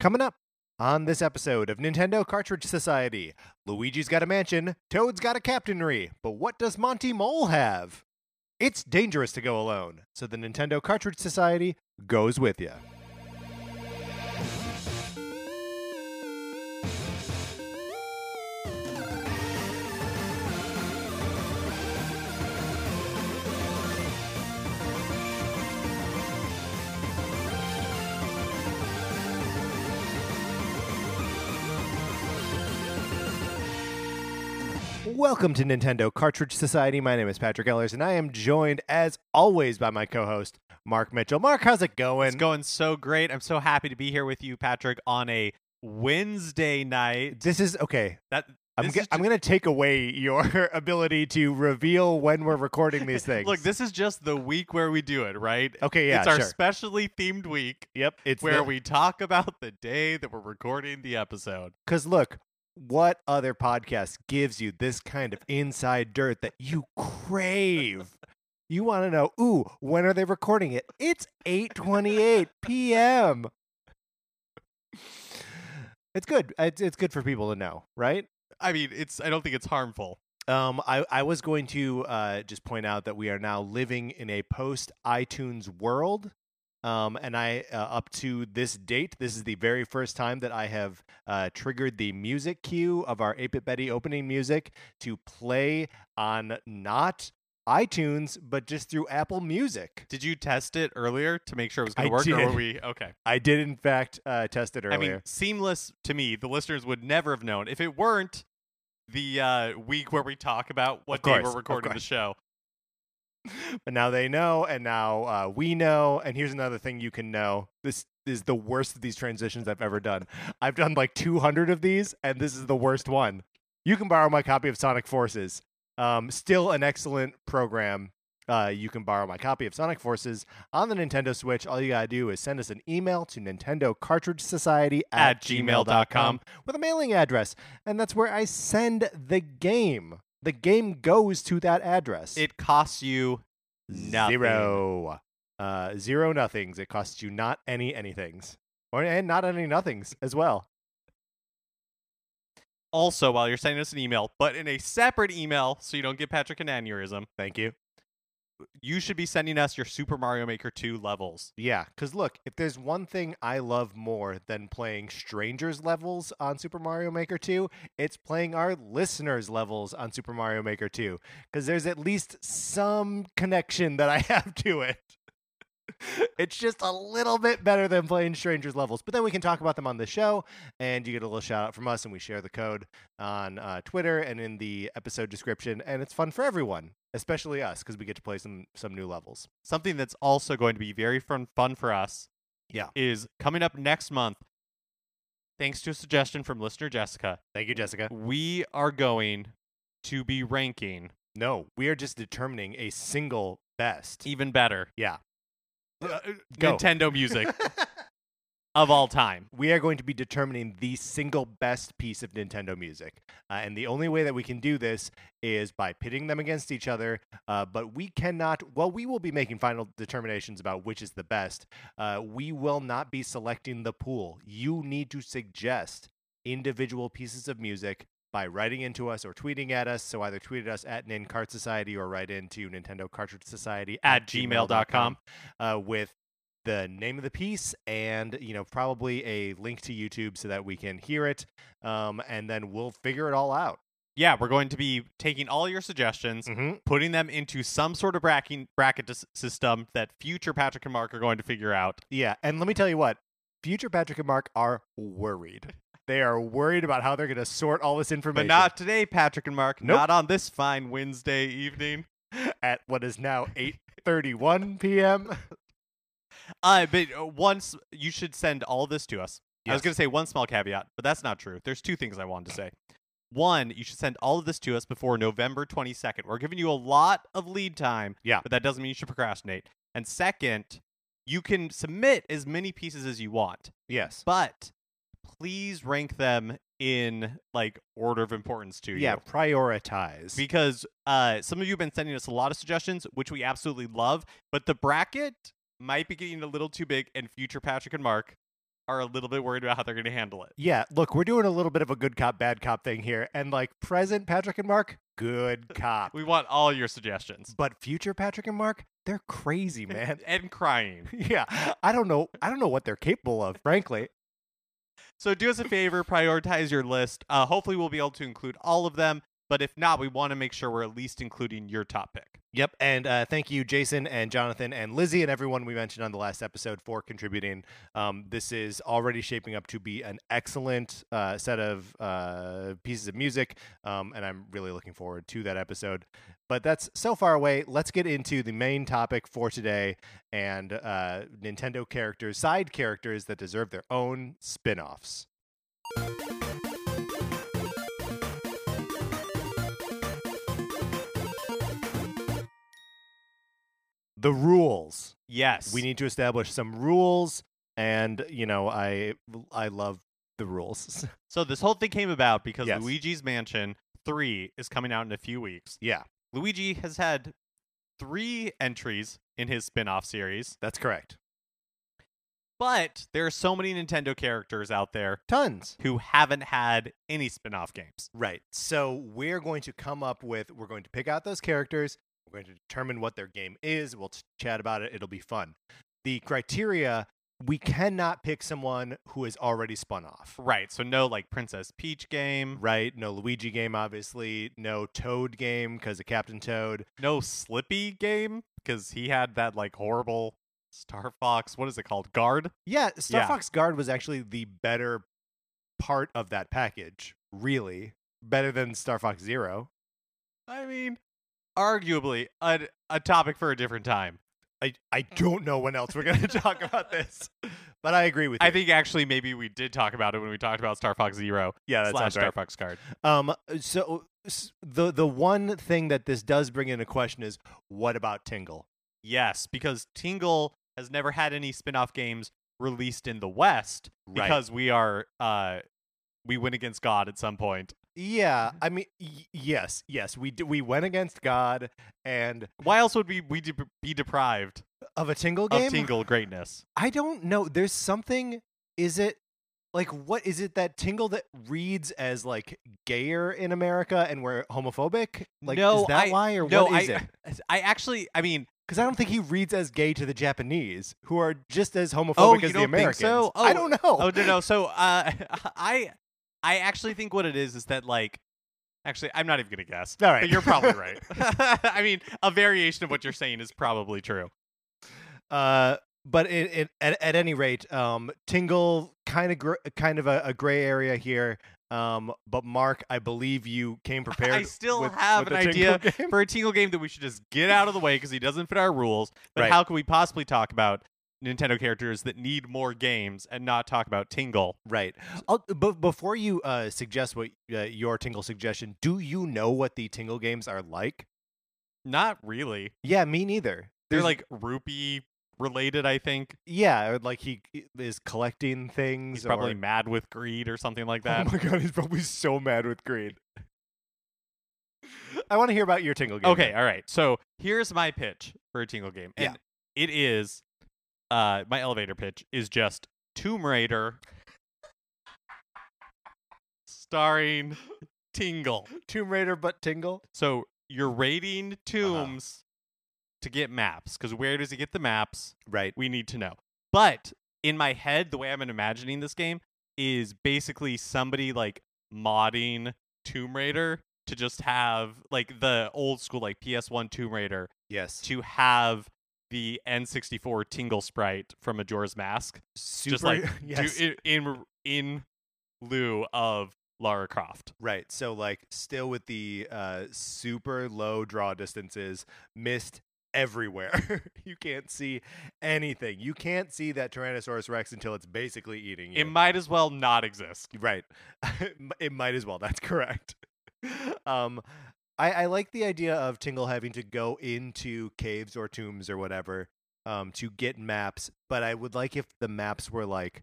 Coming up on this episode of Nintendo Cartridge Society, Luigi's got a mansion, Toad's got a captainry, but what does Monty Mole have? It's dangerous to go alone, so the Nintendo Cartridge Society goes with you. Welcome to Nintendo Cartridge Society. My name is Patrick Ellers, and I am joined, as always, by my co-host Mark Mitchell. Mark, how's it going? It's going so great. I'm so happy to be here with you, Patrick, on a Wednesday night. This is okay. That I'm is I'm going to take away your ability to reveal when we're recording these things. Look, this is just the week where we do it, right? Okay, yeah, It's our sure. specially themed week Yep, it's where we talk about the day that we're recording the episode. because look, what other podcast gives you this kind of inside dirt that you crave? You want to know? Ooh, when are they recording it? It's 8:28 p.m. It's good. It's, it's good for people to know, right? I mean, it's I don't think it's harmful. Um, I, I was going to uh, just point out that we are now living in a post iTunes world. Um, and I, uh, up to this date, this is the very first time that I have uh, triggered the music cue of our 8 Bit Betty opening music to play on not iTunes, but just through Apple Music. Did you test it earlier to make sure it was going to work, or were we okay? I did, in fact, uh, test it earlier. I mean, seamless to me. The listeners would never have known if it weren't the uh, week where we talk about what day course, we're recording the show. But now they know, and now uh, we know. And here's another thing you can know: this is the worst of these transitions I've ever done. I've done like 200 of these, and this is the worst one. You can borrow my copy of Sonic Forces. Um, still an excellent program. Uh, you can borrow my copy of Sonic Forces on the Nintendo Switch. All you gotta do is send us an email to Nintendo Cartridge Society at, At gmail.com. with a mailing address, and that's where I send the game. The game goes to that address. It costs you nothing. Zero. Uh, zero nothings. It costs you not any anythings. Or and not any nothings as well. Also, while you're sending us an email, but in a separate email, so you don't get Patrick an aneurysm, Thank you. You should be sending us your Super Mario Maker 2 levels. Yeah, because look, if there's one thing I love more than playing strangers levels on Super Mario Maker 2, it's playing our listeners levels on Super Mario Maker 2. Because there's at least some connection that I have to it. it's just a little bit better than playing strangers levels. But then we can talk about them on the show, and you get a little shout out from us, and we share the code on uh, Twitter and in the episode description, and it's fun for everyone, especially us, because we get to play some some new levels. Something that's also going to be very fun, fun for us Yeah. is coming up next month. Thanks to a suggestion from listener Jessica, Thank you, Jessica. we are going to be ranking No, we are just determining a single best. even better Yeah. Uh, Go. Nintendo music of all time. we are going to be determining the single best piece of Nintendo music. Uh, and the only way that we can do this is by pitting them against each other. Uh, but we cannot, well, we will be making final determinations about which is the best. Uh, we will not be selecting the pool. You need to suggest individual pieces of music by writing into us or tweeting at us. So either tweet at us at NinCart Society or write into Nintendo Cartridge Society At gmail.com. uh, with the name of the piece and you know probably a link to YouTube so that we can hear it, um, and then we'll figure it all out. Yeah, we're going to be taking all your suggestions, Mm-hmm. putting them into some sort of bracket bracket system that future Patrick and Mark are going to figure out. Yeah, and let me tell you what, future Patrick and Mark are worried. They are worried about how they're going to sort all this information. But not today, Patrick and Mark. Nope. Not on this fine Wednesday evening. at what is now 8:31 p.m. Uh, but uh, once you should send all this to us. I was going to say one small caveat, but that's not true. There's two things I wanted to say. One, you should send all of this to us before November 22nd. We're giving you a lot of lead time, Yeah. but that doesn't mean you should procrastinate. And second, you can submit as many pieces as you want, Yes. but please rank them in like order of importance to Yeah, you. prioritize. Because uh, some of you have been sending us a lot of suggestions, which we absolutely love, but the bracket might be getting a little too big, and future Patrick and Mark are a little bit worried about how they're going to handle it. Yeah, look, we're doing a little bit of a good cop, bad cop thing here. And like present Patrick and Mark, good cop. We want all your suggestions. but future Patrick and Mark, they're crazy, man. and crying. yeah. I don't know. I don't know what they're capable of, frankly. So do us a favor, prioritize your list. Uh, hopefully, we'll be able to include all of them. But if not, we want to make sure we're at least including your top pick. Yep. And uh, thank you, Jason and Jonathan and Lizzie and everyone we mentioned on the last episode for contributing. Um, this is already shaping up to be an excellent uh, set of uh, pieces of music. Um, and I'm really looking forward to that episode. But that's so far away. Let's get into the main topic for today and uh, Nintendo characters, side characters that deserve their own spin offs. The rules. Yes. We need to establish some rules, and you know, I I love the rules. So this whole thing came about because Yes. Luigi's Mansion 3 is coming out in a few weeks. yeah, Luigi has had three entries in his spin-off series, that's correct. but there are so many Nintendo characters out there Tons. who haven't had any spin-off games. Right. So we're going to come up with. We're going to pick out those characters. We're going to determine what their game is. We'll chat about it. It'll be fun. The criteria: we cannot pick someone who is already spun off. Right. So no like Princess Peach game, Right. No Luigi game, obviously. No Toad game because of Captain Toad. no Slippy game because he had that like horrible Star Fox. What is it called? Guard. Yeah, Star Yeah. Fox Guard was actually the better part of that package. Really, better than Star Fox Zero. I mean, arguably a a topic for a different time. I I don't know when else we're going to talk about this, but I agree with you. I think actually maybe we did talk about it when we talked about Star Fox Zero yeah, that slash sounds Star right. Fox Guard. Um, so s- the the one thing that this does bring into question is what about Tingle? Yes, because Tingle has never had any spin-off games released in the West Right. because we are uh we went against God at some point. Yeah, I mean, y- yes, yes, we d- we went against God and Why else would we we de- be deprived of a Tingle game. of Tingle greatness? I don't know. There's something. Is it like what is it that Tingle that reads as like gayer in America and we're homophobic? Like, no, is that I, why or no, what is I, it? I actually, I mean, Because I don't think he reads as gay to the Japanese, who are just as homophobic Oh, as the don't think Americans. so? I Oh, don't know. oh no, no. So, uh, I, I actually think what it is is that like, actually, I'm not even gonna guess. All right. but you're probably right. I mean, a variation of what you're saying is probably true. Uh, but it, it, at at any rate, um, Tingle kind of gr- kind of a, a gray area here. Um, but Mark, I believe you came prepared. I still with- have with an idea game. for a Tingle game that we should just get out of the way because he doesn't fit our rules. But Right. how can we possibly talk about Nintendo characters that need more games and not talk about Tingle? Right. I'll, but before you uh, suggest what uh, your Tingle suggestion, do you know what the Tingle games are like? Not really. Yeah, me neither. They're There's- like rupee related, I think. yeah, like he is collecting things. He's probably or- mad with greed or something like that. Oh my god, he's probably so mad with greed. I want to hear about your Tingle game. Okay, all right. So here's my pitch for a Tingle game. Yeah. It is uh my elevator pitch is just Tomb Raider starring Tingle. Tomb Raider, but Tingle. So you're raiding tombs to get maps, because where does he get the maps? Right. We need to know. But in my head, the way I'm imagining this game is basically somebody like modding Tomb Raider to just have like the old school like PS1 Tomb Raider Yes. to have the N64 Tingle sprite from Majora's Mask, Super. just like yes. do, in, in in lieu of Lara Croft. Right. So like still with the uh super low draw distances, mist everywhere. you can't see anything. You can't see that Tyrannosaurus Rex until it's basically eating you. It might as well not exist. right. it might as well. That's correct. um I, I like the idea of Tingle having to go into caves or tombs or whatever um to get maps, but I would like if the maps were like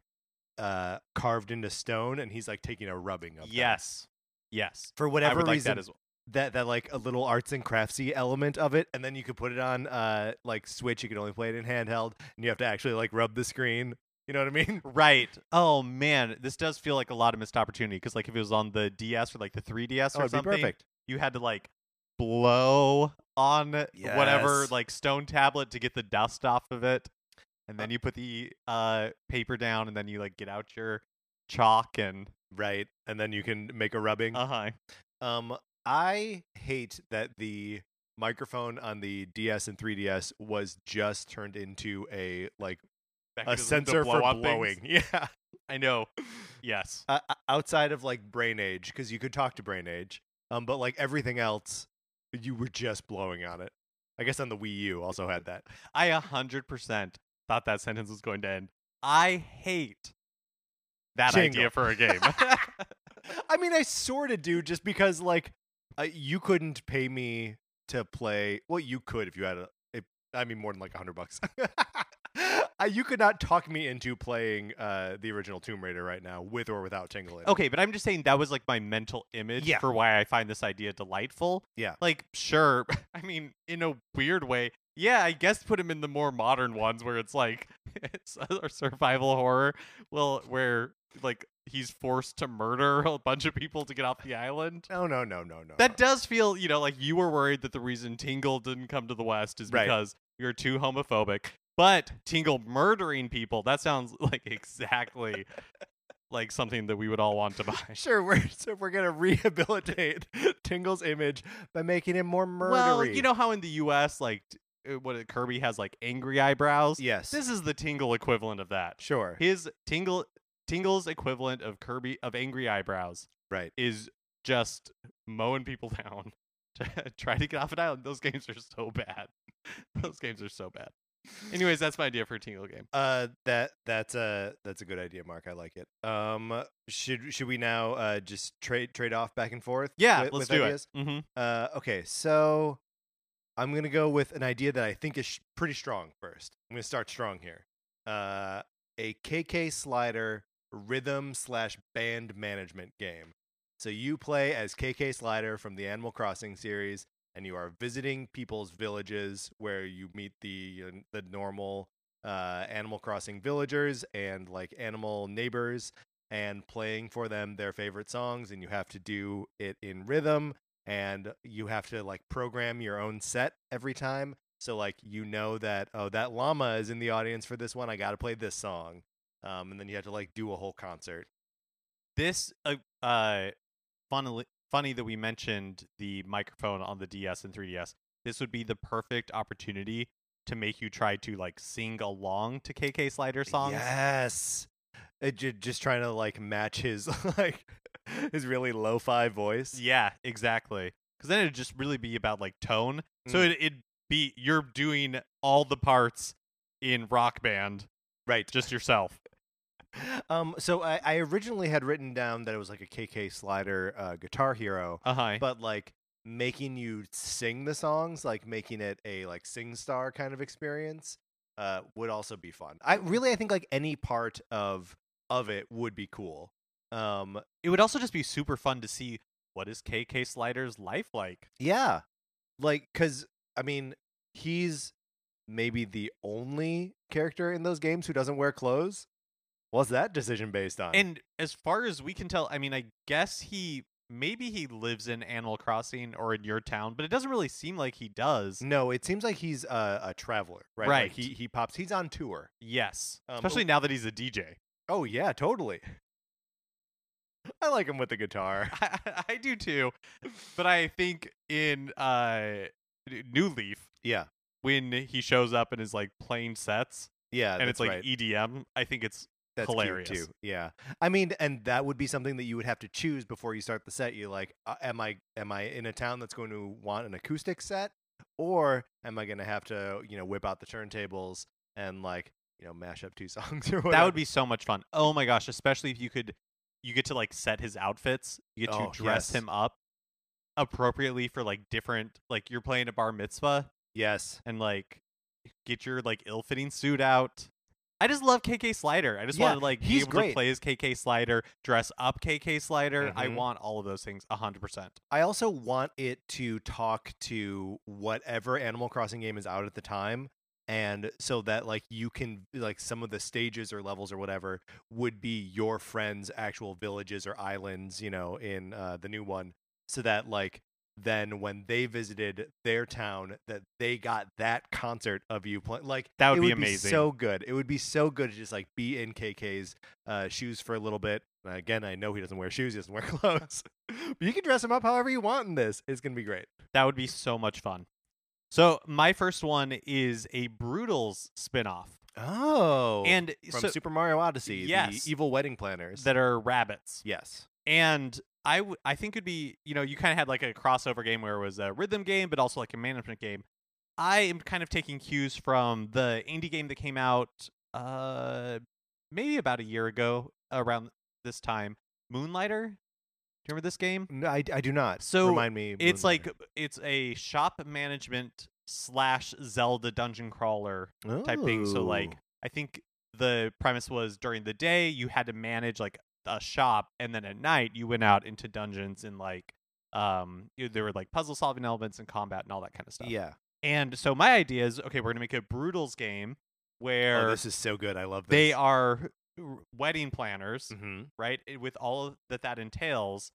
uh carved into stone and he's like taking a rubbing of them. Yes. Yes. For I whatever like reason that as well. that that like a little arts and craftsy element of it, and then you could put it on uh like Switch. You could only play it in handheld, and you have to actually like rub the screen. You know what I mean? Right. Oh man, this does feel like a lot of missed opportunity because like if it was on the DS or like the 3DS Oh, or something, perfect. You had to like blow on whatever like stone tablet to get the dust off of it, and then you put the uh paper down, and then you like get out your chalk and Right. And then you can make a rubbing. uh huh. Um, I hate that the microphone on the DS and 3DS was just turned into a like a sensor for blowing. Yeah. I know. Yes. Uh, outside of like Brain Age, because you could talk to Brain Age, um, but like everything else, you were just blowing on it. I guess on the Wii U also had that. I a hundred percent thought that sentence was going to end. I hate that Tingle. idea for a game. I mean, I sort of do, just because like uh, you couldn't pay me to play. Well, you could if you had a. I mean, more than like a hundred bucks. uh, you could not talk me into playing uh, the original Tomb Raider right now, with or without Tingle. in okay, but I'm just saying that was like my mental image Yeah. for why I find this idea delightful. Yeah. Like, sure. I mean, in a weird way, yeah, I guess put him in the more modern ones where it's like it's a survival horror. Well, where like he's forced to murder a bunch of people to get off the island. No, no, no, no, no. That does feel, you know, like you were worried that the reason Tingle didn't come to the West is Right. because you're too homophobic. But Tingle murdering people, that sounds like exactly like something that we would all want to buy. Sure, we're so we're gonna rehabilitate Tingle's image by making him more murdery. Well, you know how in the US, like, uh, what Kirby has like angry eyebrows? yes, This is the Tingle equivalent of that. sure, His Tingle Tingle's equivalent of Kirby of angry eyebrows right. is just mowing people down to try to get off an island. Those games are so bad. Those games are so bad. Anyways, that's my idea for a Tingle game. Uh, that that's a that's a good idea, Mark. I like it. Um, should should we now uh just trade trade off back and forth? Yeah, with, let's with do ideas? it. Mm-hmm. Uh, okay, so I'm gonna go with an idea that I think is sh- pretty strong. First, I'm gonna start strong here. Uh, a KK Slider rhythm slash band management game. So you play as KK Slider from the Animal Crossing series, and you are visiting people's villages where you meet the uh, the normal uh, Animal Crossing villagers and like animal neighbors, and playing for them their favorite songs, and you have to do it in rhythm and you have to like program your own set every time. So like you know that oh that llama is in the audience for this one. I got to play this song, um, and then you have to like do a whole concert. This uh, uh funnily funny that we mentioned the microphone on the DS and 3DS. This would be the perfect opportunity to make you try to like sing along to KK Slider songs. Yes, it, just trying to like match his like his really lo-fi voice. Yeah, exactly. Because then it'd just really be about like tone. So Mm. it, it'd be you're doing all the parts in rock band, Right. just yourself. Um. So I, I originally had written down that it was like a KK Slider uh, Guitar Hero, Uh huh. but like making you sing the songs, like making it a like sing star kind of experience, uh, would also be fun. I really, I think like any part of of it would be cool. Um, It would also just be super fun to see what is KK Slider's life like. yeah, like because I mean he's maybe the only character in those games who doesn't wear clothes. What's that decision based on? And as far as we can tell, I mean, I guess he maybe he lives in Animal Crossing or in your town, but it doesn't really seem like he does. no, it seems like he's a, a traveler, right? Right. Like he he pops. He's on tour. Yes, Um, especially now that he's a DJ. Oh yeah, totally. I like him with the guitar. I, I do too, but I think in uh, New Leaf Yeah, when he shows up and is like playing sets yeah, and it's like right. EDM, I think it's That's hilarious. too. Yeah, I mean, and that would be something that you would have to choose before you start the set. You like, uh, am I am I in a town that's going to want an acoustic set, or am I going to have to you know whip out the turntables and like you know mash up two songs or whatever? that would be so much fun. Oh my gosh, especially if you could you get to like set his outfits. You get Oh, to dress yes. him up appropriately for like different like you're playing a bar mitzvah yes. and like get your like ill-fitting suit out. I just love KK Slider. I just Yeah, want to like be able great. to play as KK Slider, dress up KK Slider. I Mhm. want all of those things 100%. I also want it to talk to whatever Animal Crossing game is out at the time. and so that like you can like some of the stages or levels or whatever would be your friends' actual villages or islands, you know, in uh, the new one, so that like then when they visited their town that they got that concert of you playing like That would it be would amazing. so good it would be so good to just like be in kk's uh, shoes for a little bit Uh, again i know he doesn't wear shoes he doesn't wear clothes but you can dress him up however you want in this it's gonna be great That would be so much fun. So my first one is a Broodals spinoff, oh and from so, super mario odyssey Yes. the evil wedding planners that are rabbits. yes And I, w- I think it'd be you know you kind of had like a crossover game where it was a rhythm game but also like a management game. I am kind of taking cues from the indie game that came out uh maybe about a year ago around this time, Moonlighter. Do you remember this game? no, I, I do not So, remind me It's Moonlighter. like it's a shop management slash Zelda dungeon crawler type thing. So like Oh. I think the premise was during the day you had to manage like a shop, and then at night you went out into dungeons and like um you- there were like puzzle solving elements and combat and all that kind of stuff. yeah And so my idea is okay, we're gonna make a Broodals game where oh, this is so good i love this they are wedding planners, hmm right? With all that that entails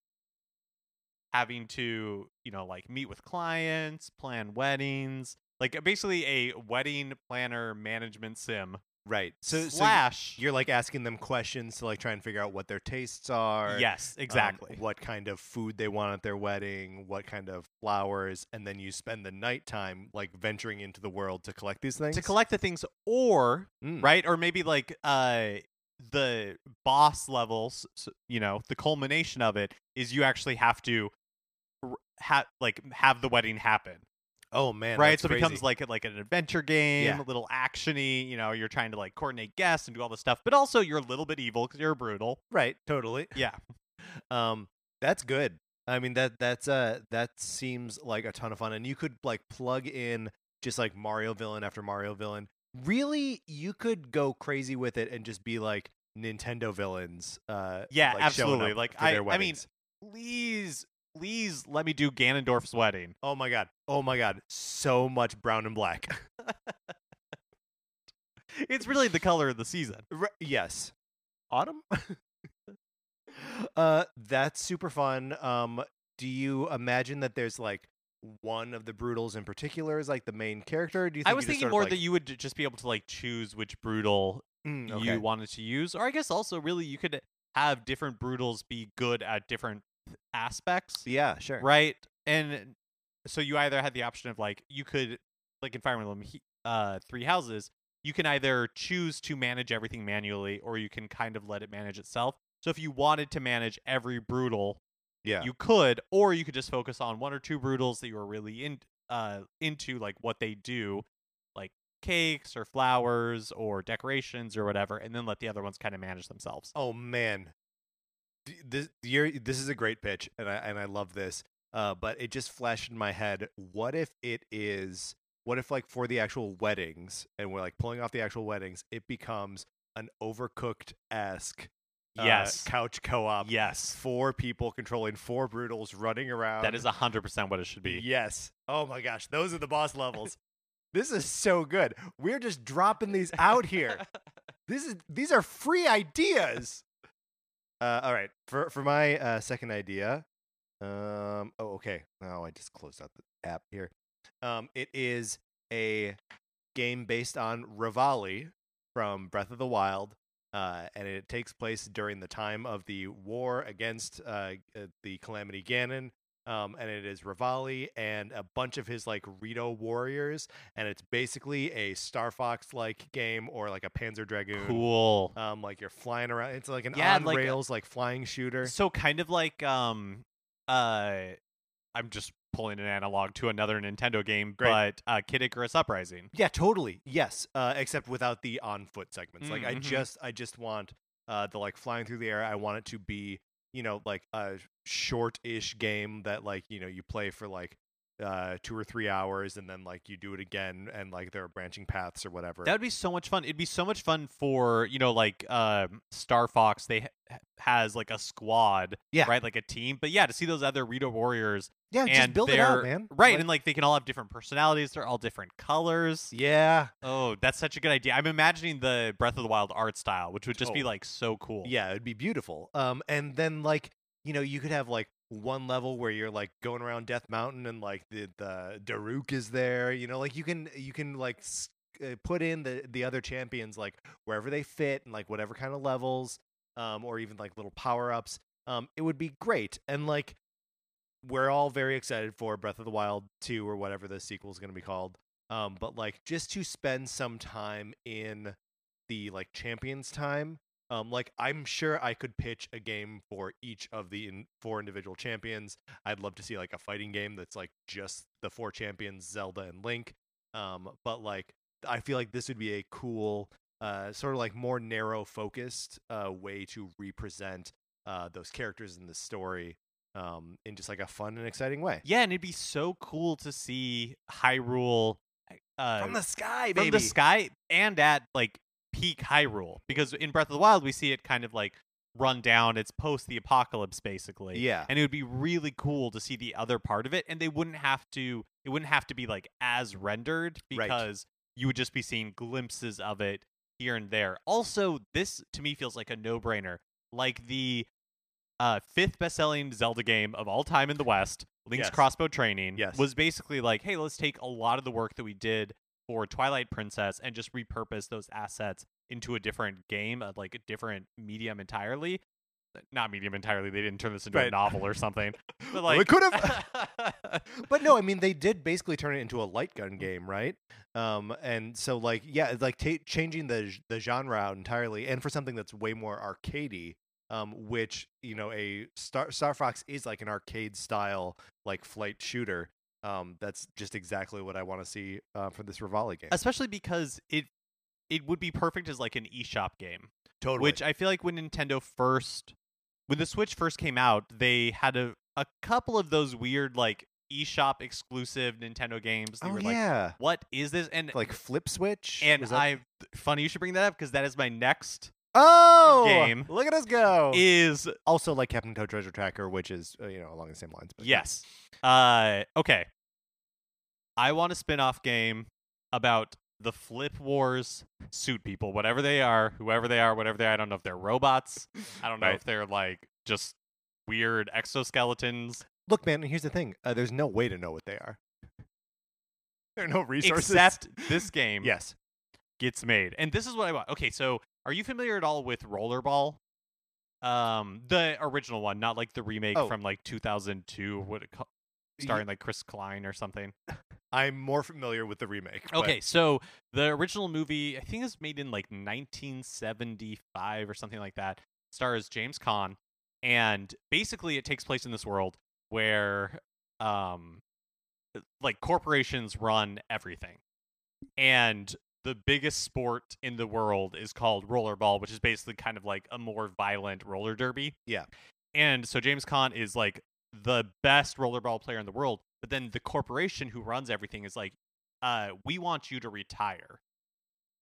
having to, you know, like meet with clients, plan weddings, like basically a wedding planner management sim right so, so slash you're like asking them questions to like try and figure out what their tastes are yes, um, exactly. what kind of food they want at their wedding, what kind of flowers, and then you spend the nighttime like venturing into the world to collect these things. to collect the things or Mm. right or maybe like uh the boss levels you know the culmination of it is you actually have to ha- like have the wedding happen Oh man, right so it becomes like like an adventure game Yeah. a little actiony you know you're trying to like coordinate guests and do all this stuff but also you're a little bit evil because you're brutal right, totally. yeah Um, that's good. I mean that that's uh that seems like a ton of fun, and you could like plug in just like Mario villain after Mario villain. Really, you could go crazy with it and just be like Nintendo villains. Uh, Yeah, like, absolutely. Like, I- I mean, please please let me do ganondorf's wedding oh my god, oh my god, so much brown and black. it's really the color of the season Re- yes. Autumn? uh that's super fun. Um do you imagine that there's like one of the Broodals in particular is like the main character? Do you think I was thinking more like- that you would just be able to like choose which Broodal Mm, okay. you wanted to use, or I guess also really you could have different Broodals be good at different aspects, Yeah, sure. right? And so you either had the option of like you could like in Fire Emblem uh, Three Houses, you can either choose to manage everything manually, or you can kind of let it manage itself. So if you wanted to manage every Broodal Yeah. you could or you could just focus on one or two Broodals that you were really in uh into like what they do like cakes or flowers or decorations or whatever and then let the other ones kind of manage themselves Oh man, this you're, this is a great pitch, and I and I love this. Uh, but it just flashed in my head. What if it is? What if like for the actual weddings, and we're like pulling off the actual weddings, it becomes an overcooked esque yes couch co-op. yes four people controlling four Broodals running around. that is a hundred percent what it should be Yes. Oh my gosh, those are the boss levels. this is so good. We're just dropping these out here. This is these are free ideas. Uh, all right, for for my uh, second idea. Um. Oh, okay. Oh, I just closed out the app here. Um. It is a game based on Revali from Breath of the Wild. Uh, and it takes place during the time of the war against uh, uh, the Calamity Ganon. Um, and it is Revali and a bunch of his like Rito warriors, and it's basically a Star Fox like game or like a Panzer Dragoon. cool Um, like you're flying around. It's like an Yeah, on like, uh, rails like flying shooter. so kind of like um uh i'm just pulling an analog to another nintendo game Great. but uh kid icarus uprising Yeah, totally. Yes, uh, except without the on foot segments. Like I Mm, mhm. just, I just want uh, the like flying through the air. I want it to be, you know, like a short-ish game that like you know you play for like uh, two or three hours, and then like you do it again, and like there are branching paths or whatever. That would be so much fun. It'd be so much fun for you know like um, Star Fox. They ha- has like a squad, Yeah. right, like a team. But yeah, to see those other Rito warriors, yeah, and just build it out, man. right, Like- and like they can all have different personalities. They're all different colors. yeah, Oh, that's such a good idea. I'm imagining the Breath of the Wild art style, which would just be Oh. like so cool. Yeah, it'd be beautiful. Um, and then like you know you could have like one level where you're like going around Death Mountain and like the the Daruk is there. You know, like you can you can like uh, put in the the other champions like wherever they fit and like whatever kind of levels, um, or even like little power ups. Um, it would be great. And like we're all very excited for Breath of the Wild two or whatever the sequel is going to be called. Um, but like just to spend some time in the like champions time um, like I'm sure I could pitch a game for each of the in- four individual champions. I'd love to see like a fighting game that's like just the four champions, Zelda and Link. Um, but like I feel like this would be a cool, uh, sort of like more narrow focused uh, way to represent uh, those characters in the story um, in just like a fun and exciting way. yeah, and it'd be so cool to see Hyrule uh, From the sky, baby. from the sky and at like peak Hyrule because in Breath of the Wild we see it kind of like run down. It's post the apocalypse basically. Yeah. and it would be really cool to see the other part of it, and they wouldn't have to. It wouldn't have to be like as rendered Right. because you would just be seeing glimpses of it here and there. Also, this to me feels like a no-brainer. Like the uh, fifth best-selling Zelda game of all time in the West, Link's Yes. Crossbow Training, Yes. was basically like, hey, let's take a lot of the work that we did for Twilight Princess and just repurpose those assets into a different game, uh, like a different medium entirely. Not medium entirely. They didn't turn this into a novel or something. But like, they could have. but no, I mean they did basically turn it into a light gun game, right? Um, and so like yeah, like ta changing the the genre out entirely, and for something that's way more arcadey. Um, which you know a Star Star Fox is like an arcade style like flight shooter. Um, that's just exactly what I want to see uh, for this Revali game. especially because it it would be perfect as like an eShop game. totally. Which I feel like when Nintendo first, when the Switch first came out, they had a a couple of those weird like eShop exclusive Nintendo games. They oh were like, yeah, what is this? And like Flip Switch. and that- I funny you should bring that up because that is my next oh game Look at us go. is also like Captain Toad Treasure Tracker, which is uh, you know along the same lines. But yes. Uh okay. I want a spin-off game about the Flip Wars suit people, whatever they are, whoever they are, whatever they are. I don't know if they're robots. I don't know Right. if they're like just weird exoskeletons. Look, man, here's the thing. Uh, there's no way to know what they are. There are no resources. Except this game yes. gets made. And this is what I want. Okay, so are you familiar at all with Rollerball? Um, the original one, not like the remake Oh. from like 2002, what it starring like Chris Klein or something. I'm more familiar with the remake. but- Okay, so the original movie, I think, is made in like 1975 or something like that. Stars James Caan, and basically it takes place in this world where, um, like corporations run everything, and the biggest sport in the world is called rollerball, which is basically kind of like a more violent roller derby. Yeah. And so James Caan is like the best rollerball player in the world, but then the corporation who runs everything is like, uh, we want you to retire.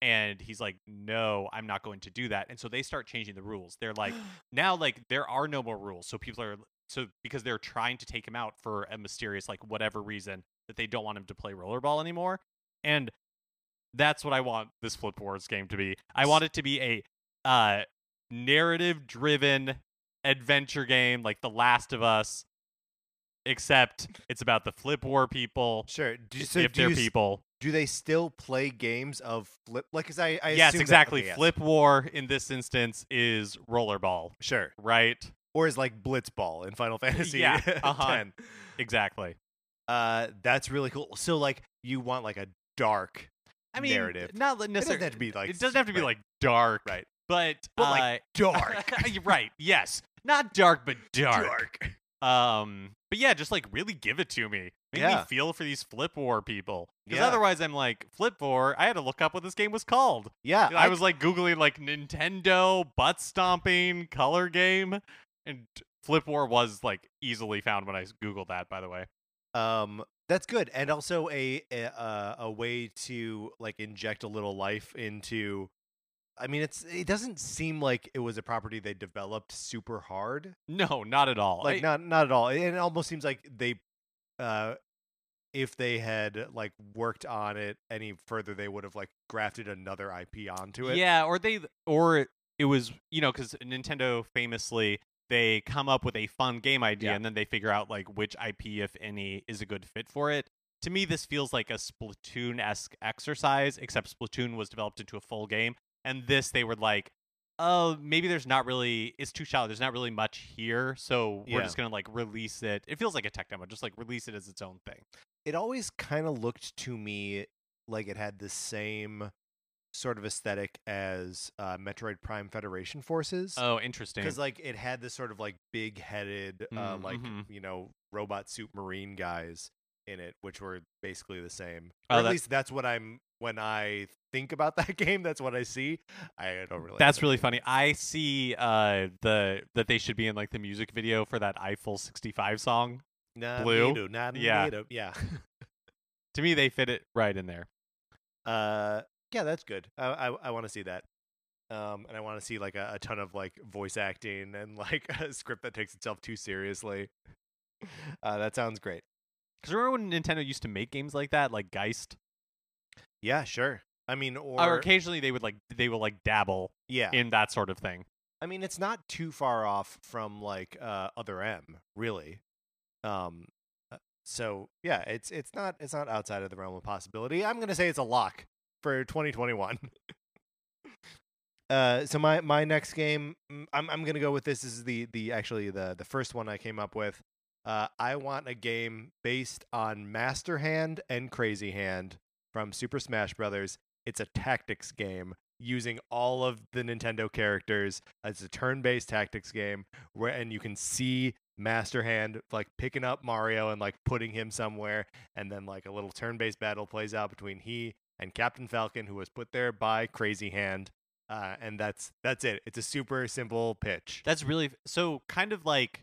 And he's like, no, I'm not going to do that. And so they start changing the rules. They're like, now, like, there are no more rules. So people are, so because they're trying to take him out for a mysterious, like, whatever reason that they don't want him to play rollerball anymore. And that's what I want this Flip Wars game to be. I want it to be a uh, narrative driven adventure game like The Last of Us, except it's about the Flip War people. Sure. Do, so if do they're you people. do they still play games of flip? Like, cause I, I yes, assume that- exactly. okay, yes. Flip War in this instance is rollerball, Sure. right? Or is like Blitzball in Final Fantasy Yeah, uh-huh. Exactly. Uh, that's really cool. So like, you want like a dark I mean, narrative. not It doesn't necessarily. have to be like. it doesn't have to be right, like dark, right. But, But, uh, like, dark. right? Yes, not dark, but dark. Dark. Um, but yeah, just like really give it to me. Make Yeah. me feel for these Flip War people. Because Yeah. otherwise, I'm like Flip War. I had to look up what this game was called. Yeah, I, was like googling like Nintendo butt stomping color game, and Flip War was like easily found when I googled that. By the way, Um, That's good, and also a a, uh, a way to like inject a little life into. I mean, it's it doesn't seem like it was a property they developed super hard. No, not at all. Like I- not not at all. And it almost seems like they, uh, if they had like worked on it any further, they would have like grafted another IP onto it. Yeah, or they or it was you know because Nintendo famously they come up with a fun game idea Yeah. and then they figure out like which IP, if any, is a good fit for it. To me, this feels like a Splatoon esque exercise, except Splatoon was developed into a full game, and this they were like. Oh, maybe there's not really. It's too shallow. There's not really much here, so we're Yeah. just gonna like release it. It feels like a tech demo, just like release it as its own thing. it always kind of looked to me like it had the same sort of aesthetic as uh, Metroid Prime Federation Forces. Oh, interesting. because like it had this sort of like big-headed, uh, Mm, like mhm. you know, robot suit marine guys in it, which were basically the same. Oh, or at that- least that's what I'm when I think about that game. That's what I see. I don't really. That's really funny. I see uh the that they should be in like the music video for that Eiffel 65 song. Nah, Blue? Nato, not Yeah. Yeah. To me, they fit it right in there. Uh, yeah, that's good. I I, I want to see that. Um, and I want to see like a, a ton of like voice acting and like a script that takes itself too seriously. Uh, that sounds great. Because remember when Nintendo used to make games like that, like Geist, Yeah, sure. I mean, or, or, occasionally they would like they will like dabble yeah. in that sort of thing. I mean, it's not too far off from like uh, Other M, really. Um, uh, so yeah, it's it's not it's not outside of the realm of possibility. I'm gonna say it's a lock for 2021. uh, so my my next game, mm, I'm I'm gonna go with this. This is the the actually the the first one I came up with. Uh, I want a game based on Master Hand and Crazy Hand from Super Smash Brothers. It's a tactics game using all of the Nintendo characters. It's a turn-based tactics game where and you can see Master Hand like picking up Mario and like putting him somewhere and then like a little turn-based battle plays out between he and Captain Falcon who was put there by Crazy Hand. Uh, and that's that's it. It's a super simple pitch. That's really so kind of like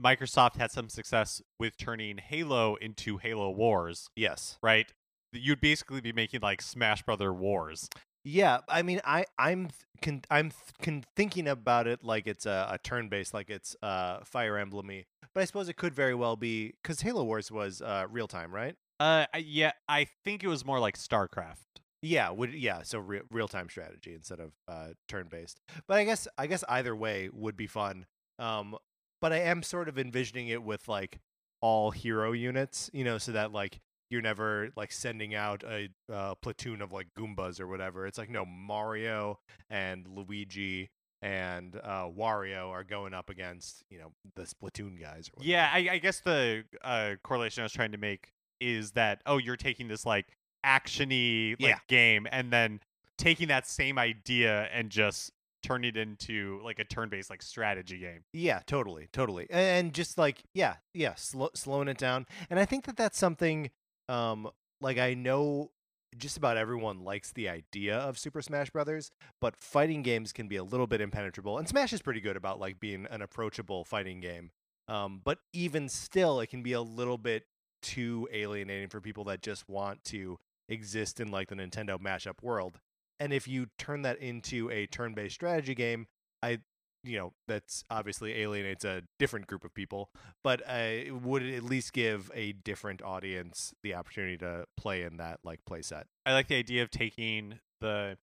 Microsoft had some success with turning Halo into Halo Wars, Yes. right? You'd basically be making like Smash Brother Wars. Yeah, I mean, I I'm con- I'm con- thinking about it like it's a, a turn based, like it's uh Fire Emblemy, but I suppose it could very well be because Halo Wars was uh real time, right? Uh, I- yeah, I think it was more like StarCraft. Yeah, would yeah, so re- real time strategy instead of uh turn based. But I guess I guess either way would be fun. Um, but I am sort of envisioning it with like all hero units, you know, so that like you're never like sending out a uh, platoon of like Goombas or whatever. It's like no Mario and Luigi and uh, Wario are going up against you know the Splatoon guys. Or whatever. Yeah, I, I guess the uh, correlation I was trying to make is that oh, you're taking this like actiony like Yeah. game and then taking that same idea and just turning it into like a turn-based like strategy game. Yeah, totally, totally, and just like yeah, yeah, slow, slowing it down. And I think that that's something, um, like I know just about everyone likes the idea of Super Smash Brothers, but fighting games can be a little bit impenetrable. And Smash is pretty good about like being an approachable fighting game. Um, but even still, it can be a little bit too alienating for people that just want to exist in like the Nintendo mashup world. And if you turn that into a turn-based strategy game, I you know that's obviously alienates a different group of people but uh, it would at least give a different audience the opportunity to play in that like play set I like the idea of taking the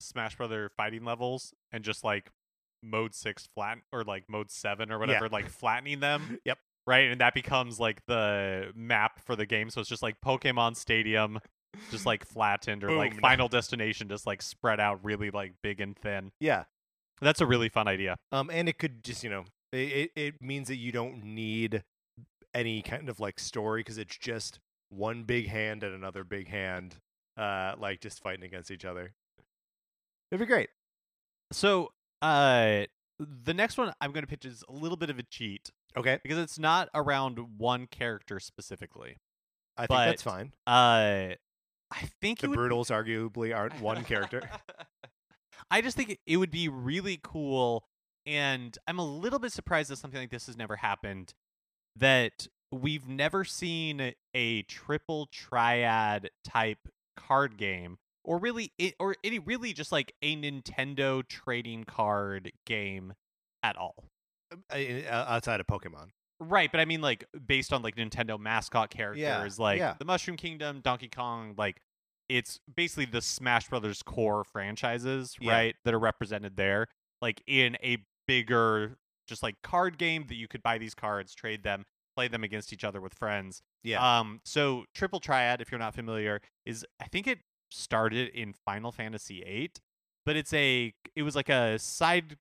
Smash Brother fighting levels and just like mode 6 flat or like mode 7 or whatever like flattening them. Yep. Right? And that becomes like the map for the game so it's just like Pokemon Stadium just like flattened or like Final Destination just like spread out really like big and thin. yeah That's a really fun idea. um and it could just you know it, it, it means that you don't need any kind of like story because it's just one big hand and another big hand uh like just fighting against each other it'd be great So, uh the next one I'm going to pitch is a little bit of a cheat okay because it's not around one character specifically. i think But that's fine Uh I think the it would Broodals arguably aren't one character I just think it would be really cool, and I'm a little bit surprised that something like this has never happened. That we've never seen a triple triad type card game or really it, or any really just like a Nintendo trading card game at all. Uh, in- uh, outside of Pokemon. Right, but I mean like based on like Nintendo mascot characters like yeah. the Mushroom Kingdom, Donkey Kong, like it's basically the Smash Brothers core franchises, Yeah. right, that are represented there like in a bigger just like card game that you could buy these cards, trade them, play them against each other with friends. Yeah. Um so Triple Triad if you're not familiar is I think it started in Final Fantasy VIII, but it's a it was like a side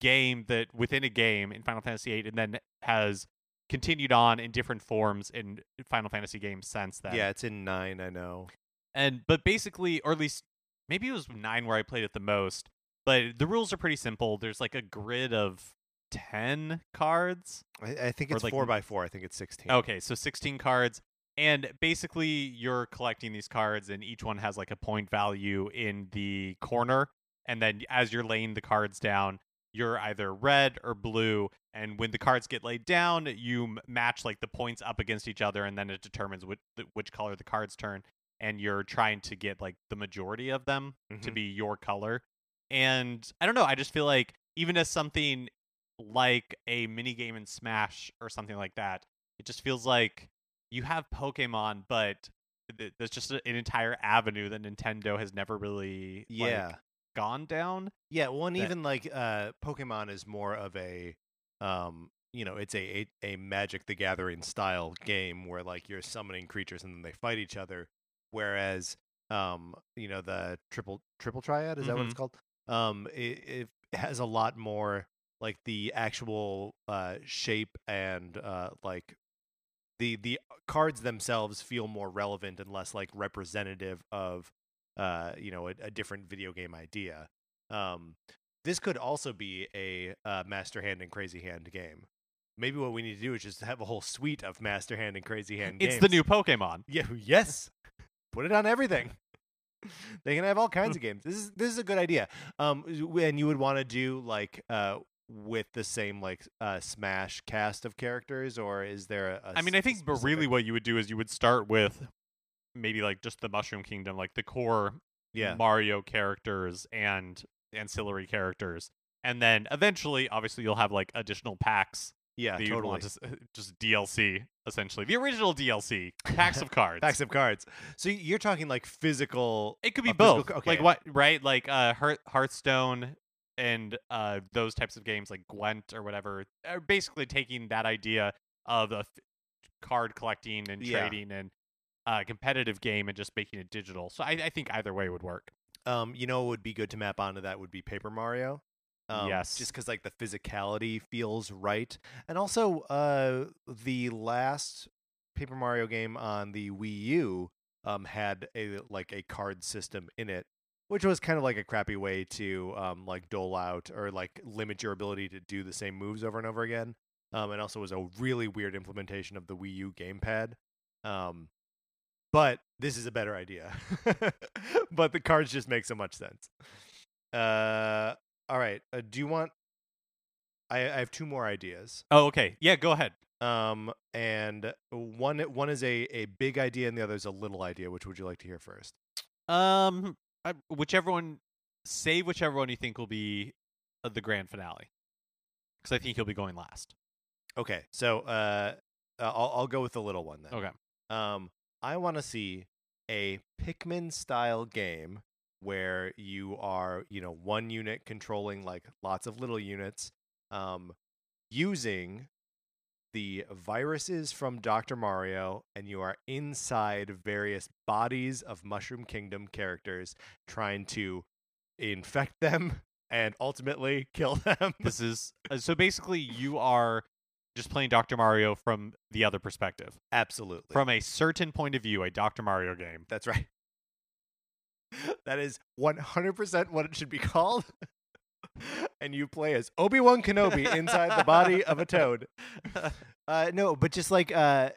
game that within a game in Final Fantasy 8 and then has continued on in different forms in Final Fantasy games since then. yeah, it's in nine. I know. And but basically or at least maybe it was 9 where I played it the most, but the rules are pretty simple. There's like a grid of 10 cards. I, I think it's like four by four. I think it's sixteen. Okay, so 16 cards. And basically, you're collecting these cards, and each one has like a point value in the corner. And then as you're laying the cards down, you're either red or blue. And when the cards get laid down, you m- match like the points up against each other, and then it determines which, which color the cards turn. And you're trying to get like the majority of them to Mhm. be your color. And I don't know, I just feel like even as something like a mini game in Smash or something like that, it just feels like you have Pokemon, but th- there's just a- an entire avenue that Nintendo has never really like, Yeah. Gone down. Yeah, well, and that- even like uh, Pokemon is more of a, um, you know, it's a, a a Magic the Gathering style game where like you're summoning creatures and then they fight each other. Whereas, um, you know, the triple triple triad is that what it's called? Um, it, it has a lot more like the actual uh shape and uh like the the cards themselves feel more relevant and less like representative of uh you know a, a different video game idea. Um this could also be a uh, master hand and crazy hand game. Maybe what we need to do is just have a whole suite of master hand and crazy hand It's games the new Pokemon. yeah yes. Put it on everything. They can have all kinds of games. This is this is a good idea. Um and you would want to do like uh with the same like uh smash cast of characters or is there a, a I mean, I think, but really, what you would do is you would start with maybe like just the Mushroom Kingdom, like the core yeah Mario characters and ancillary characters, and then eventually, obviously, you'll have like additional packs yeah that totally want to just DLC essentially, the original DLC packs of cards. packs of cards so you're talking like physical It could be a physical both. ca- Like what, right? Like uh, Hearth- Hearthstone and uh, those types of games, like Gwent or whatever, are basically taking that idea of a f- card collecting and Yeah. trading and uh, competitive game and just making it digital. So I, I think either way would work. Um, you know, what would be good to map onto that would be Paper Mario. Um, Yes. just because like the physicality feels right, and also uh, the last Paper Mario game on the Wii U um had a like a card system in it, which was kind of like a crappy way to um like dole out or like limit your ability to do the same moves over and over again. Um, and also was a really weird implementation of the Wii U gamepad. Um, but this is a better idea. but the cards just make so much sense. Uh, all right. Uh, do you want? I, I have two more ideas. Oh, okay. Yeah, go ahead. Um, and one one is a a big idea, and the other is a little idea. Which would you like to hear first? Um, I, whichever one, save whichever one you think will be uh, the grand finale, because I think he'll be going last. Okay, so uh, uh, I'll I'll go with the little one then. Okay. Um, I want to see a Pikmin style game where you are, you know, one unit controlling like lots of little units, um, using the viruses from Dr. Mario, and you are inside various bodies of Mushroom Kingdom characters trying to infect them and ultimately kill them. This is uh, so basically you are just playing Dr. Mario from the other perspective, Absolutely. from a certain point of view, a Dr. Mario game. That's right. That is 100% what it should be called. and you play as Obi Wan Kenobi inside the body of a toad. Uh, no, but just like, uh,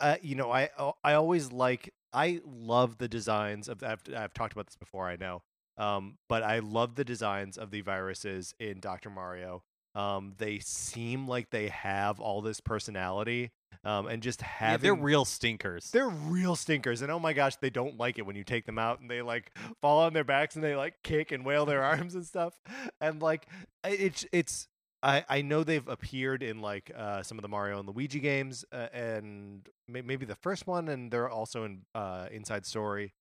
uh, you know, I I always like, I love the designs of, I've, I've talked about this before, I know. Um, but I love the designs of the viruses in Dr. Mario. Um, they seem like they have all this personality, um, and just yeah, they're real stinkers. they're real stinkers, and oh my gosh, they don't like it when you take them out and they like fall on their backs and they like kick and wail their arms and stuff. And like it's it's I I know they've appeared in like uh, some of the Mario and Luigi games, uh, and may- maybe the first one, and they're also in uh, Inside Story.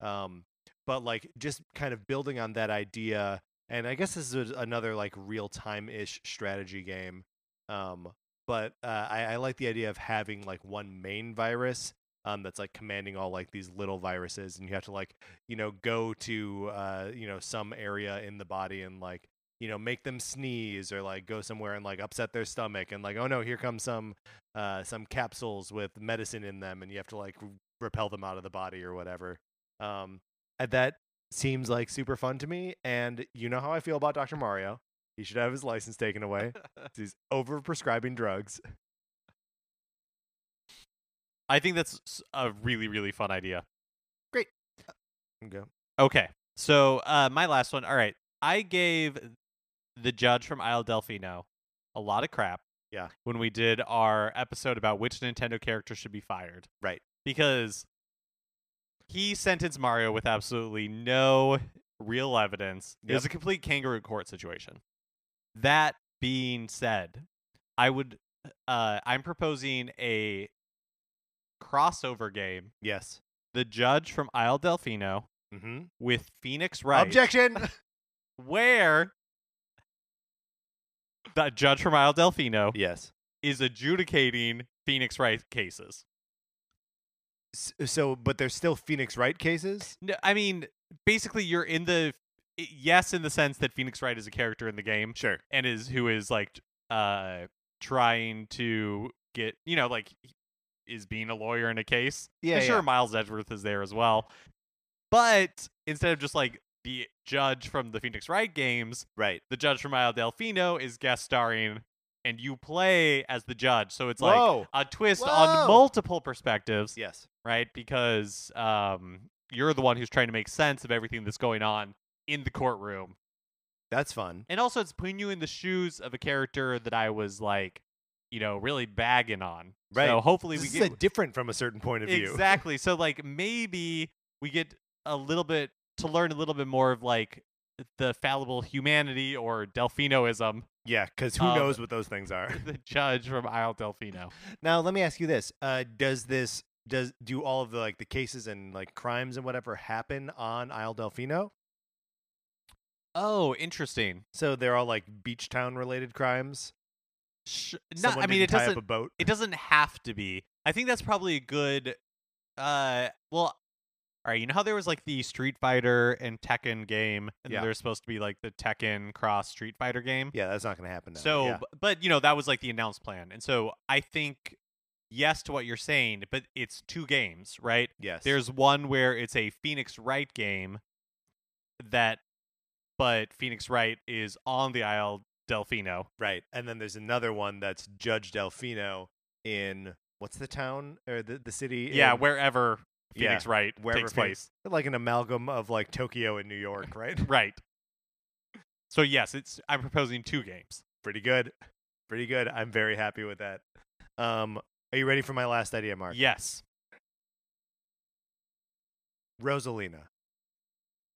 Um, but like just kind of building on that idea, and I guess this is another like real time ish strategy game. Um, but uh, I, I like the idea of having like one main virus um, that's like commanding all like these little viruses, and you have to like you know go to uh, you know some area in the body and like you know make them sneeze or like go somewhere and like upset their stomach and like oh no here comes some uh, some capsules with medicine in them and you have to like repel them out of the body or whatever. Um, that seems like super fun to me, and you know how I feel about Dr. Mario. He should have his license taken away. He's over prescribing drugs. I think that's a really really fun idea. Great. Okay. Okay. So uh my last one. All right. I gave the judge from Isle Delfino a lot of crap. Yeah. When we did our episode about which Nintendo character should be fired. Right. Because he sentenced Mario with absolutely no real evidence. It was a complete kangaroo court situation. That being said, I would uh I'm proposing a crossover game. Yes. The judge from Isle Delfino Mm-hmm. with Phoenix Wright. Objection. Where the judge from Isle Delfino yes. is adjudicating Phoenix Wright cases. S- So, but there's still Phoenix Wright cases. No, I mean, basically, you're in the yes, in the sense that Phoenix Wright is a character in the game Sure. and is who is like uh trying to get you know like is being a lawyer in a case. Yeah. And sure, yeah. Miles Edgeworth is there as well, but instead of just like the judge from the Phoenix Wright games, Right. the judge from Isle Delfino is guest starring, and you play as the judge. So it's like a twist Whoa. on multiple perspectives, yes. right? Because um, you're the one who's trying to make sense of everything that's going on in the courtroom, That's fun. and also it's putting you in the shoes of a character that I was like, you know, really bagging on. Right. So hopefully This we get different from a certain point of view. Exactly. So like maybe we get a little bit to learn a little bit more of like the fallible humanity or Delfinoism, Yeah, because who Um, knows what those things are. the judge from Isle Delfino. now, let me ask you this: uh, Does this does do all of the like the cases and like crimes and whatever happen on Isle Delfino? Oh, interesting. So they're all like beach town related crimes. Sh- no, I mean it doesn't up a boat. it doesn't have to be. I think that's probably a good uh well all right, you know how there was like the Street Fighter and Tekken game, and Yeah. there's supposed to be like the Tekken cross Street Fighter game. Yeah, that's not going to happen. Now. So, yeah. but you know, that was like the announced plan. And so I think yes to what you're saying, but it's two games, right? yes, There's one where it's a Phoenix Wright game that but Phoenix Wright is on the Isle Delfino. right, and then there's another one that's Judge Delfino in what's the town or the the city? Yeah, in- wherever Yeah, Phoenix Wright wherever takes Phoenix- place. like an amalgam of like Tokyo and New York, right? Right. So yes, it's I'm proposing two games. Pretty good, pretty good. I'm very happy with that. Um, are you ready for my last idea, Mark? Yes. Rosalina.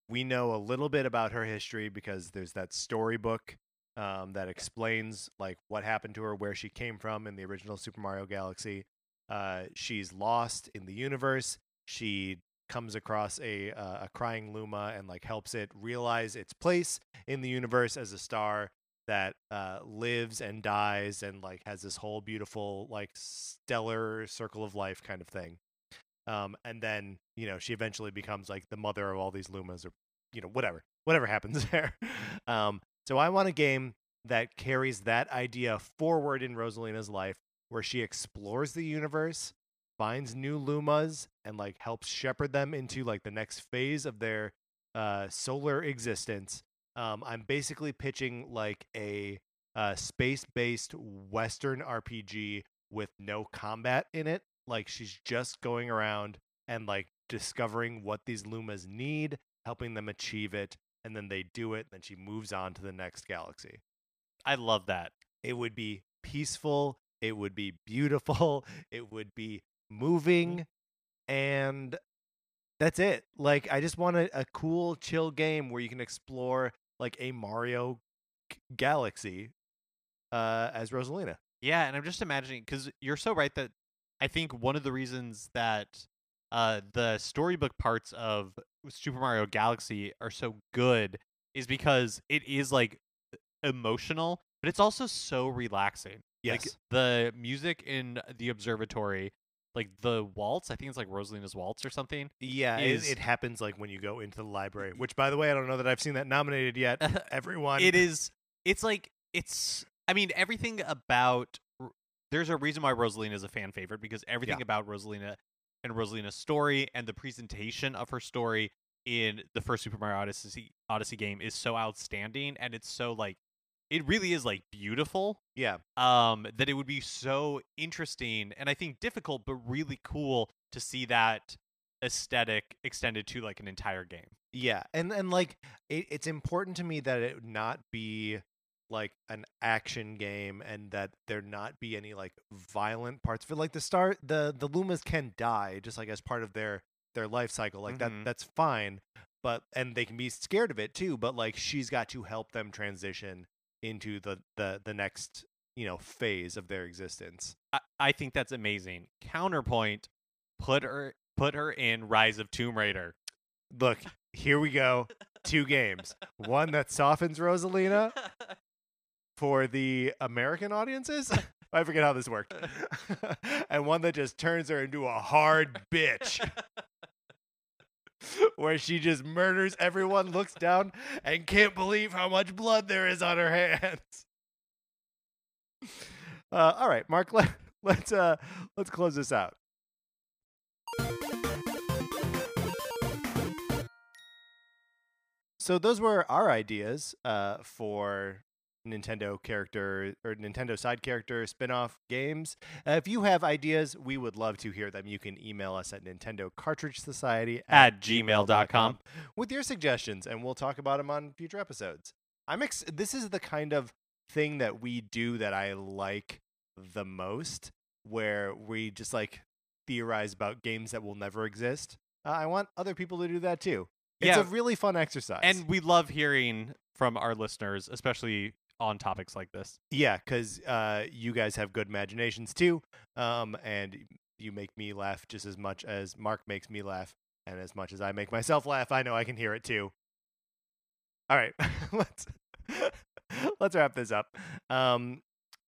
We know a little bit about her history because there's that storybook um, that explains like what happened to her, where she came from in the original Super Mario Galaxy. Uh, she's lost in the universe. She comes across a uh, a crying Luma and like helps it realize its place in the universe as a star that uh, lives and dies and like has this whole beautiful like stellar circle of life kind of thing. Um, and then you know she eventually becomes like the mother of all these lumas or you know whatever whatever happens there. Um, so i want a game that carries that idea forward in rosalina's life where she explores the universe finds new lumas and like helps shepherd them into like the next phase of their uh, solar existence um, i'm basically pitching like a uh, space-based western rpg with no combat in it like she's just going around and like discovering what these lumas need helping them achieve it and then they do it and then she moves on to the next galaxy I love that. It would be peaceful. It would be beautiful. It would be moving. And that's it. Like, I just want a, a cool, chill game where you can explore like a Mario g- galaxy uh, as Rosalina. Yeah, and I'm just imagining because you're so right that I think one of the reasons that uh, the storybook parts of Super Mario Galaxy are so good is because it is like emotional, but it's also so relaxing. Like Yes. the music in the observatory, like the waltz, I think it's like Rosalina's waltz or something. Yeah, is- it, it happens like when you go into the library, which, by the way, I don't know that I've seen that nominated yet. Everyone. it is it's like it's i mean everything about there's a reason why rosalina is a fan favorite because everything Yeah. about rosalina and rosalina's story and the presentation of her story in the first super mario odyssey odyssey game is so outstanding and it's so like it really is like beautiful Yeah. um that it would be so interesting and i think difficult but really cool to see that aesthetic extended to like an entire game Yeah, and and like it, it's important to me that it not be like an action game and that there not be any like violent parts for like the start the the Lumas can die just like as part of their their life cycle like Mhm. that that's fine but and they can be scared of it too but like she's got to help them transition into the the the next you know phase of their existence I, I think that's amazing. Counterpoint, put her put her in Rise of Tomb Raider. look here we go two games one that softens Rosalina for the American audiences. I forget how this worked. and one that just turns her into a hard bitch, where she just murders everyone, looks down, and can't believe how much blood there is on her hands. Uh, all right, Mark. Let, let's uh, let's close this out. So those were our ideas uh, for Nintendo character or Nintendo side character spin-off games. Uh, if you have ideas, we would love to hear them. You can email us at Nintendo Cartridge Society At gmail.com. with your suggestions, and we'll talk about them on future episodes. I'm ex- this is the kind of thing that we do that I like the most, where we just like theorize about games that will never exist. Uh, I want other people to do that too. It's Yeah. a really fun exercise. And we love hearing from our listeners, especially on topics like this. Yeah, because uh, you guys have good imaginations too, um, and you make me laugh just as much as Mark makes me laugh, and as much as I make myself laugh, I know I can hear it too. All right, let's let's wrap this up. Um,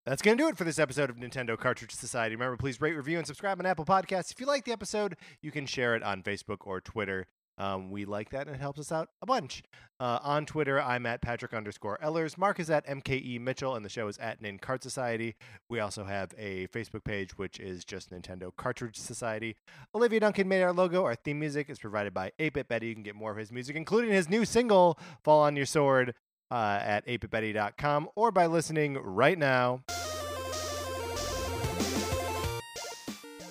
that's gonna do it for this episode of Nintendo Cartridge Society. Remember, please rate, review, and subscribe on Apple Podcasts. If you like the episode, you can share it on Facebook or Twitter. Um, we like that and it helps us out a bunch. Uh, on Twitter, I'm at Patrick underscore Ellers. Mark is at MKE Mitchell, and the show is at Nin Cart Society. We also have a Facebook page, which is just Nintendo Cartridge Society. Olivia Duncan made our logo. Our theme music is provided by 8-Bit Betty. You can get more of his music, including his new single, Fall on Your Sword, uh, at 8bitbetty.com or by listening right now.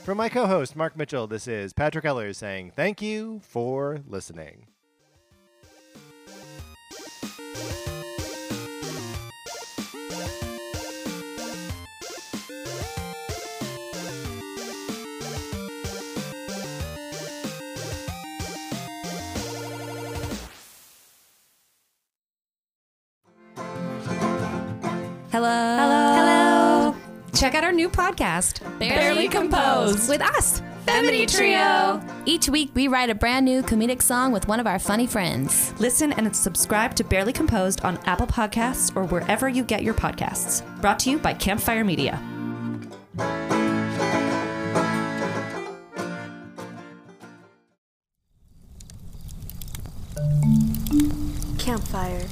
For my co host, Mark Mitchell, this is Patrick Ellers saying thank you for listening. Check out our new podcast, Barely Composed. with us, Femini Trio. Each week, we write a brand new comedic song with one of our funny friends. Listen and subscribe to Barely Composed on Apple Podcasts or wherever you get your podcasts. Brought to you by Campfire Media. Campfire.